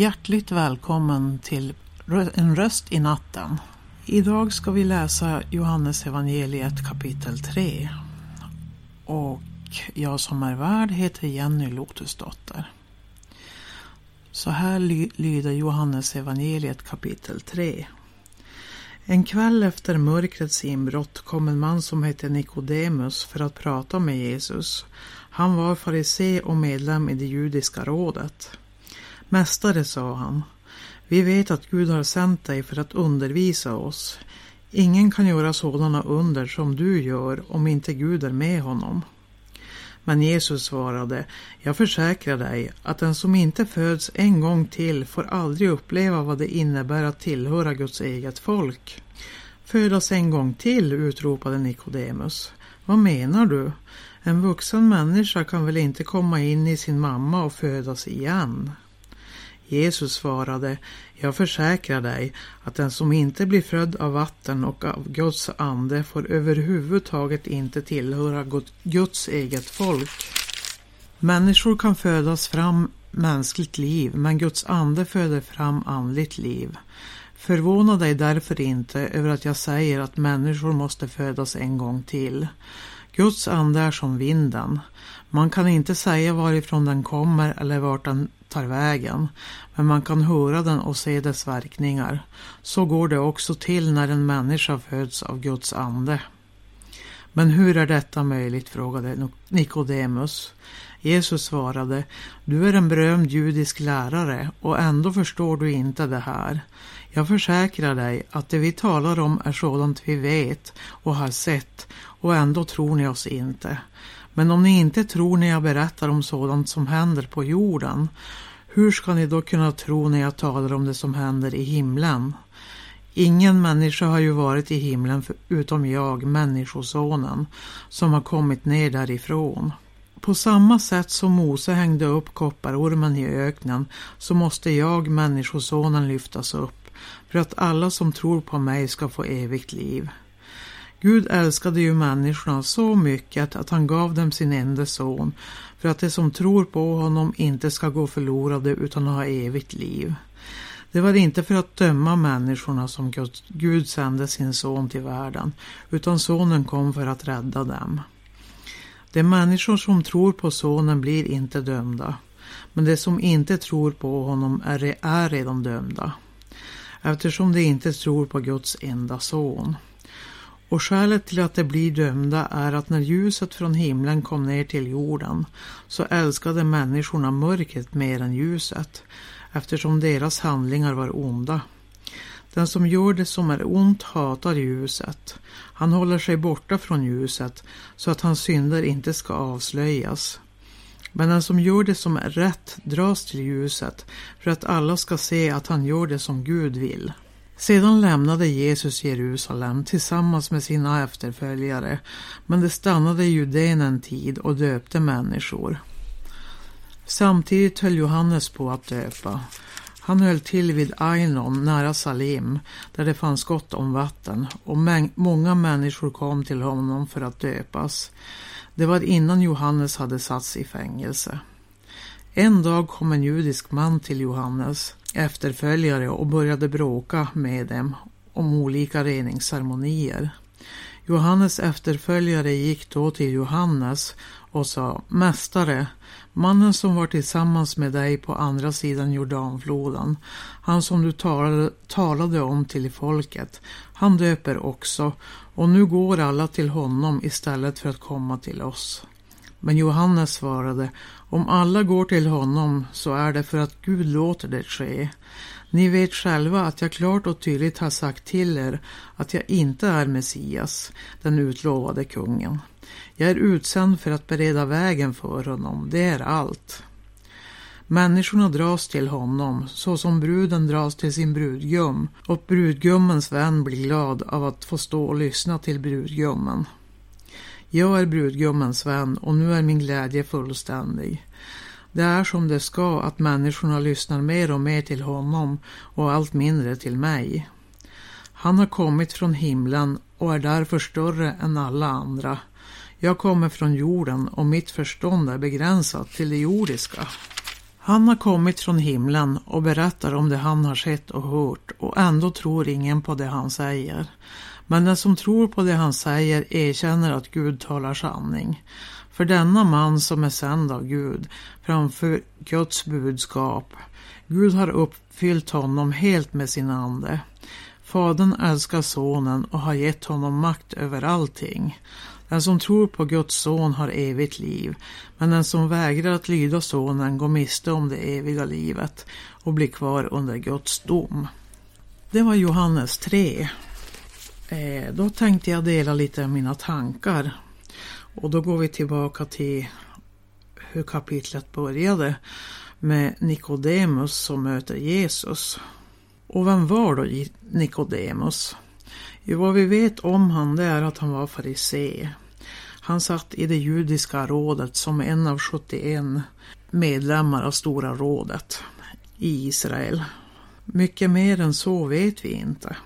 Hjärtligt välkommen till En röst i natten. Idag ska vi läsa Johannes evangeliet kapitel 3. Och jag som är värd heter Jenny Lotusdotter. Så här ly lyder Johannes evangeliet kapitel 3. En kväll efter mörkrets inbrott kom en man som hette Nikodemus för att prata med Jesus. Han var farisé och medlem i det judiska rådet. Mästare, sa han, vi vet att Gud har sänt dig för att undervisa oss. Ingen kan göra sådana under som du gör om inte Gud är med honom. Men Jesus svarade, jag försäkrar dig att den som inte föds en gång till får aldrig uppleva vad det innebär att tillhöra Guds eget folk. Födas en gång till, utropade Nikodemus. Vad menar du? En vuxen människa kan väl inte komma in i sin mamma och födas igen? Jesus svarade, jag försäkrar dig att den som inte blir född av vatten och av Guds ande får överhuvudtaget inte tillhöra Guds eget folk. Människor kan födas fram mänskligt liv, men Guds ande föder fram andligt liv. Förvåna dig därför inte över att jag säger att människor måste födas en gång till. Guds ande är som vinden. Man kan inte säga varifrån den kommer eller vart den tar vägen, men man kan höra den och se dess verkningar. Så går det också till när en människa föds av Guds ande. Men hur är detta möjligt? frågade Nikodemus. Jesus svarade, du är en berömd judisk lärare och ändå förstår du inte det här. Jag försäkrar dig att det vi talar om är sådant vi vet och har sett och ändå tror ni oss inte. Men om ni inte tror när jag berättar om sådant som händer på jorden, hur ska ni då kunna tro när jag talar om det som händer i himlen? Ingen människa har ju varit i himlen utom jag, Människosonen, som har kommit ner därifrån. På samma sätt som Mose hängde upp kopparormen i öknen så måste jag, Människosonen, lyftas upp för att alla som tror på mig ska få evigt liv. Gud älskade ju människorna så mycket att han gav dem sin enda son för att de som tror på honom inte ska gå förlorade utan ha evigt liv. Det var inte för att döma människorna som Gud sände sin son till världen, utan sonen kom för att rädda dem. De människor som tror på sonen blir inte dömda, men de som inte tror på honom är, är redan dömda, eftersom de inte tror på Guds enda son. Och skälet till att de blir dömda är att när ljuset från himlen kom ner till jorden så älskade människorna mörkret mer än ljuset eftersom deras handlingar var onda. Den som gör det som är ont hatar ljuset. Han håller sig borta från ljuset så att hans synder inte ska avslöjas. Men den som gör det som är rätt dras till ljuset för att alla ska se att han gör det som Gud vill. Sedan lämnade Jesus Jerusalem tillsammans med sina efterföljare, men det stannade i Judeen en tid och döpte människor. Samtidigt höll Johannes på att döpa. Han höll till vid Ainon nära Salim, där det fanns gott om vatten, och många människor kom till honom för att döpas. Det var innan Johannes hade satts i fängelse. En dag kom en judisk man till Johannes efterföljare och började bråka med dem om olika reningsceremonier. Johannes efterföljare gick då till Johannes och sa Mästare, mannen som var tillsammans med dig på andra sidan Jordanfloden, han som du talade, talade om till folket, han döper också och nu går alla till honom istället för att komma till oss. Men Johannes svarade, om alla går till honom så är det för att Gud låter det ske. Ni vet själva att jag klart och tydligt har sagt till er att jag inte är Messias, den utlovade kungen. Jag är utsänd för att bereda vägen för honom, det är allt. Människorna dras till honom, så som bruden dras till sin brudgum, och brudgummens vän blir glad av att få stå och lyssna till brudgummen. Jag är brudgummens vän och nu är min glädje fullständig. Det är som det ska att människorna lyssnar mer och mer till honom och allt mindre till mig. Han har kommit från himlen och är därför större än alla andra. Jag kommer från jorden och mitt förstånd är begränsat till det jordiska. Han har kommit från himlen och berättar om det han har sett och hört och ändå tror ingen på det han säger. Men den som tror på det han säger erkänner att Gud talar sanning. För denna man som är sänd av Gud framför Guds budskap. Gud har uppfyllt honom helt med sin ande. Fadern älskar sonen och har gett honom makt över allting. Den som tror på Guds son har evigt liv, men den som vägrar att lyda sonen går miste om det eviga livet och blir kvar under Guds dom. Det var Johannes 3. Eh, då tänkte jag dela lite av mina tankar. Och då går vi tillbaka till hur kapitlet började med Nikodemus som möter Jesus. Och vem var då Nikodemus? Jo, vad vi vet om han det är att han var farisé. Han satt i det judiska rådet som en av 71 medlemmar av Stora rådet i Israel. Mycket mer än så vet vi inte.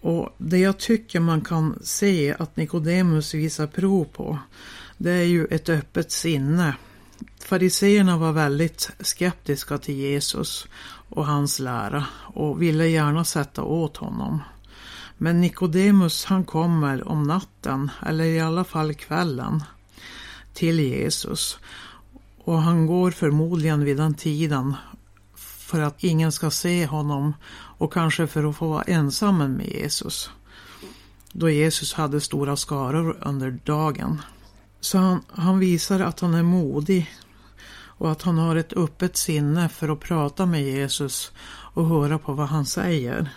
Och det jag tycker man kan se att Nikodemus visar prov på, det är ju ett öppet sinne. Fariseerna var väldigt skeptiska till Jesus och hans lära och ville gärna sätta åt honom. Men Nikodemus han kommer om natten, eller i alla fall kvällen, till Jesus. Och han går förmodligen vid den tiden för att ingen ska se honom och kanske för att få vara ensam med Jesus. Då Jesus hade stora skaror under dagen. Så han, han visar att han är modig och att han har ett öppet sinne för att prata med Jesus och höra på vad han säger.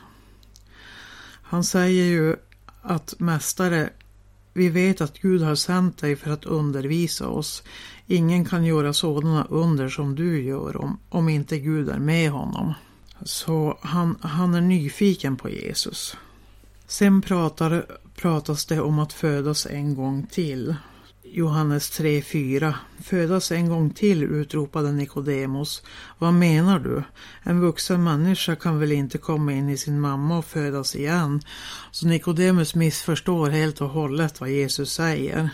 Han säger ju att Mästare, vi vet att Gud har sänt dig för att undervisa oss. Ingen kan göra sådana under som du gör om, om inte Gud är med honom. Så han, han är nyfiken på Jesus. Sen pratar, pratas det om att födas en gång till. Johannes 3.4. Födas en gång till, utropade Nikodemos. Vad menar du? En vuxen människa kan väl inte komma in i sin mamma och födas igen? Så Nikodemus missförstår helt och hållet vad Jesus säger.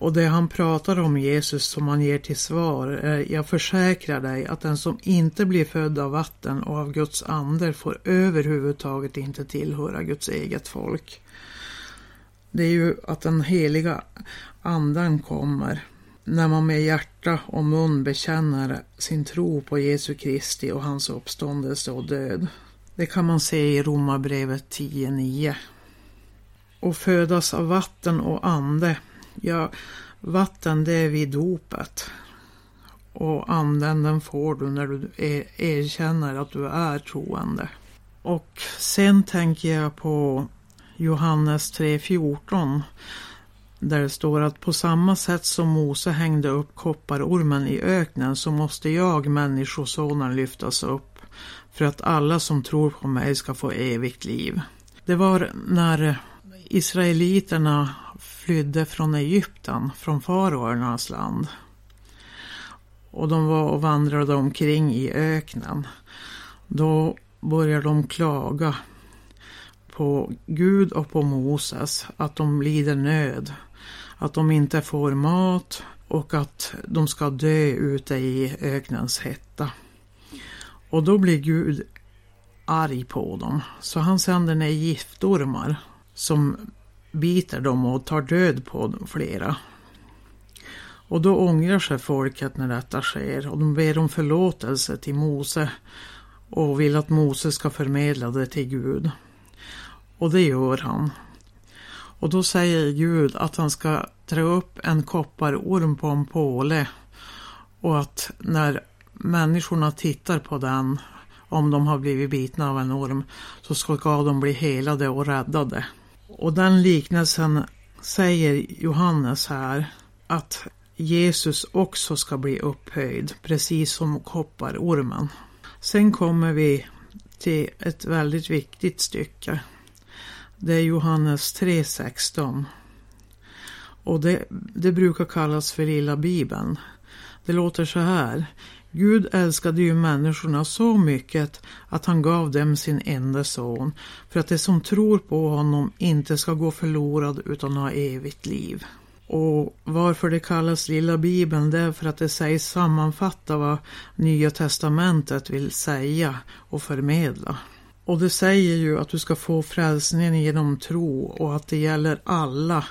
Och det han pratar om Jesus som han ger till svar är Jag försäkrar dig att den som inte blir född av vatten och av Guds ande får överhuvudtaget inte tillhöra Guds eget folk. Det är ju att den heliga anden kommer när man med hjärta och mun bekänner sin tro på Jesu Kristi och hans uppståndelse och död. Det kan man se i Romarbrevet 10.9. Och födas av vatten och ande. Ja, vatten det är vid dopet. Och anden den får du när du e-, erkänner att du är troende. Och sen tänker jag på Johannes 3.14 där det står att på samma sätt som Mose hängde upp kopparormen i öknen så måste jag, människosonen, lyftas upp för att alla som tror på mig ska få evigt liv. Det var när israeliterna flydde från Egypten, från faraornas land. Och de var och vandrade omkring i öknen. Då började de klaga på Gud och på Moses att de lider nöd att de inte får mat och att de ska dö ute i öknens hetta. Och då blir Gud arg på dem, så han sänder ner giftormar som biter dem och tar död på flera. Och då ångrar sig folket när detta sker och de ber om förlåtelse till Mose och vill att Mose ska förmedla det till Gud. Och det gör han. Och då säger Gud att han ska trä upp en kopparorm på en påle och att när människorna tittar på den, om de har blivit bitna av en orm, så ska de bli helade och räddade. Och den liknelsen säger Johannes här att Jesus också ska bli upphöjd, precis som kopparormen. Sen kommer vi till ett väldigt viktigt stycke det är Johannes 3.16. Och det, det brukar kallas för lilla bibeln. Det låter så här. Gud älskade ju människorna så mycket att han gav dem sin enda son för att de som tror på honom inte ska gå förlorad utan ha evigt liv. Och varför det kallas Lilla Bibeln det är för att det sägs sammanfatta vad Nya Testamentet vill säga och förmedla. Och det säger ju att du ska få frälsningen genom tro och att det gäller alla.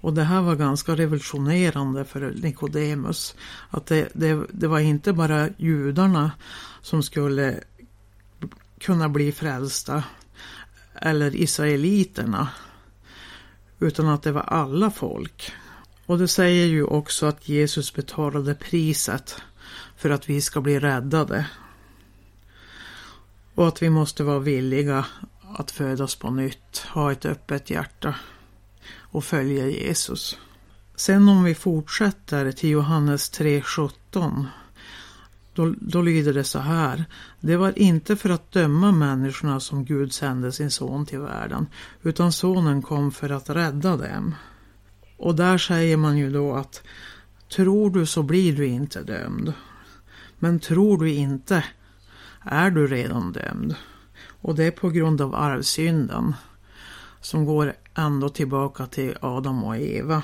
Och det här var ganska revolutionerande för Nikodemus. Att det, det, det var inte bara judarna som skulle kunna bli frälsta. Eller israeliterna. Utan att det var alla folk. Och det säger ju också att Jesus betalade priset för att vi ska bli räddade. Och att vi måste vara villiga att födas på nytt, ha ett öppet hjärta och följa Jesus. Sen om vi fortsätter till Johannes 3.17 då, då lyder det så här. Det var inte för att döma människorna som Gud sände sin son till världen, utan sonen kom för att rädda dem. Och där säger man ju då att tror du så blir du inte dömd. Men tror du inte är du redan dömd. Och det är på grund av arvsynden som går ändå tillbaka till Adam och Eva.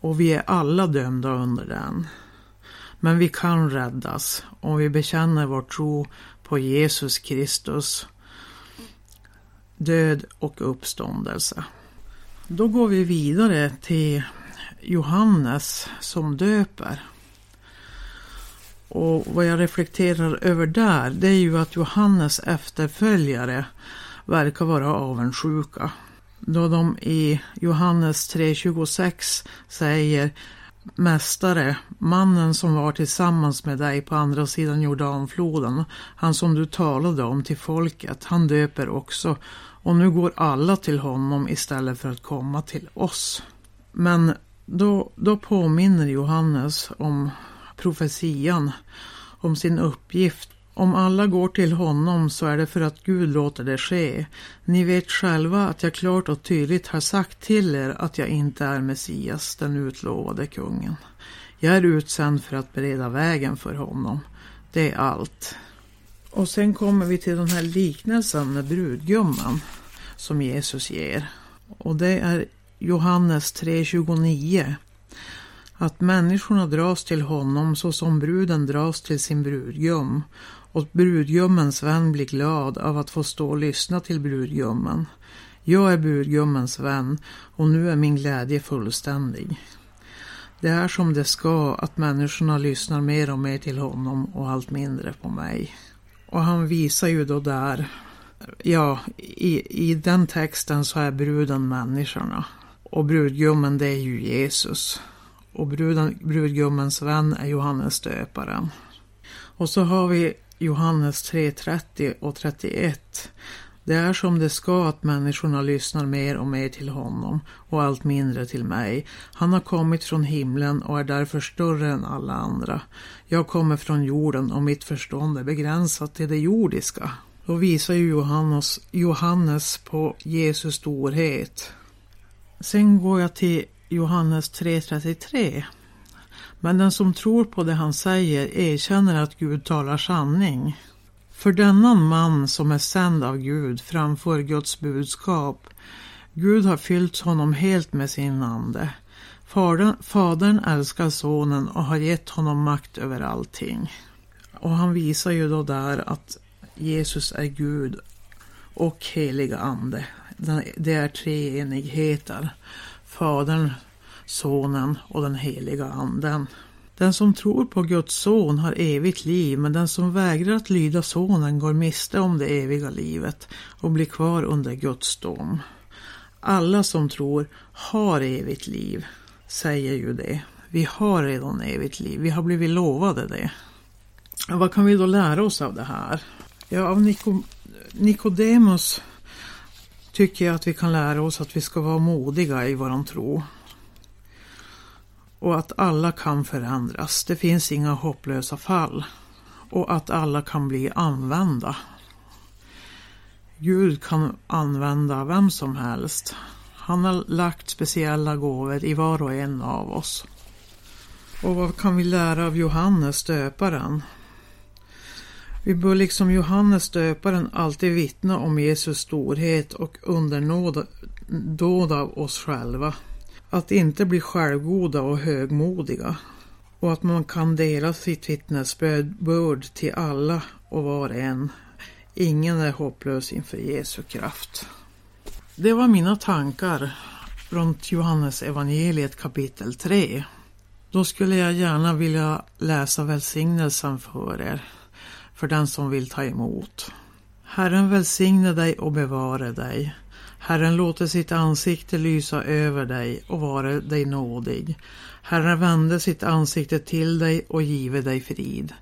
Och vi är alla dömda under den. Men vi kan räddas om vi bekänner vår tro på Jesus Kristus död och uppståndelse. Då går vi vidare till Johannes som döper. Och vad jag reflekterar över där, det är ju att Johannes efterföljare verkar vara avundsjuka. Då de i Johannes 3.26 säger Mästare, mannen som var tillsammans med dig på andra sidan Jordanfloden, han som du talade om till folket, han döper också och nu går alla till honom istället för att komma till oss. Men då, då påminner Johannes om profetian, om sin uppgift. Om alla går till honom så är det för att Gud låter det ske. Ni vet själva att jag klart och tydligt har sagt till er att jag inte är Messias, den utlovade kungen. Jag är utsänd för att bereda vägen för honom. Det är allt. Och sen kommer vi till den här liknelsen med brudgummen som Jesus ger. Och det är Johannes 3.29. Att människorna dras till honom så som bruden dras till sin brudgum och brudgummens vän blir glad av att få stå och lyssna till brudgummen. Jag är brudgummens vän och nu är min glädje fullständig. Det är som det ska att människorna lyssnar mer och mer till honom och allt mindre på mig. Och han visar ju då där, ja, i, i den texten så är bruden människorna. Och brudgummen det är ju Jesus. Och bruden, brudgummens vän är Johannes döparen. Och så har vi Johannes 3.30 och 31. Det är som det ska att människorna lyssnar mer och mer till honom och allt mindre till mig. Han har kommit från himlen och är därför större än alla andra. Jag kommer från jorden och mitt förstånd är begränsat till det jordiska. Då visar ju Johannes, Johannes på Jesus storhet. Sen går jag till Johannes 3.33. Men den som tror på det han säger erkänner att Gud talar sanning. För denna man som är sänd av Gud framför Guds budskap. Gud har fyllt honom helt med sin ande. Fadern, fadern älskar sonen och har gett honom makt över allting. Och han visar ju då där att Jesus är Gud och heliga ande. Det är tre enigheter. Fadern, Sonen och den heliga Anden. Den som tror på Guds son har evigt liv, men den som vägrar att lyda sonen går miste om det eviga livet och blir kvar under Guds dom. Alla som tror har evigt liv, säger ju det. Vi har redan evigt liv, vi har blivit lovade det. Vad kan vi då lära oss av det här? Ja, av Nico Nikodemus tycker jag att vi kan lära oss att vi ska vara modiga i våran tro. Och att alla kan förändras. Det finns inga hopplösa fall. Och att alla kan bli använda. Gud kan använda vem som helst. Han har lagt speciella gåvor i var och en av oss. Och vad kan vi lära av Johannes döparen? Vi bör liksom Johannes döparen alltid vittna om Jesus storhet och underdåd av oss själva. Att inte bli självgoda och högmodiga och att man kan dela sitt vittnesbörd till alla och var och en. Ingen är hopplös inför Jesu kraft. Det var mina tankar runt Johannes evangeliet kapitel 3. Då skulle jag gärna vilja läsa välsignelsen för er, för den som vill ta emot. Herren välsigne dig och bevare dig. Herren låter sitt ansikte lysa över dig och vare dig nådig. Herren vände sitt ansikte till dig och give dig frid.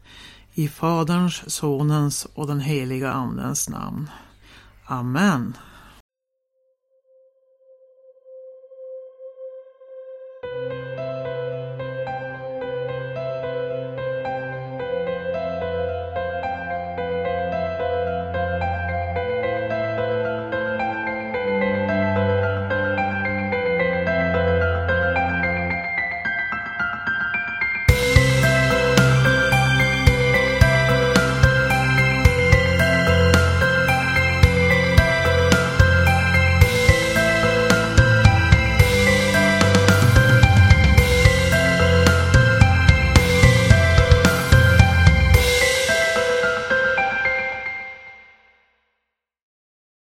I Faderns, Sonens och den heliga Andens namn. Amen.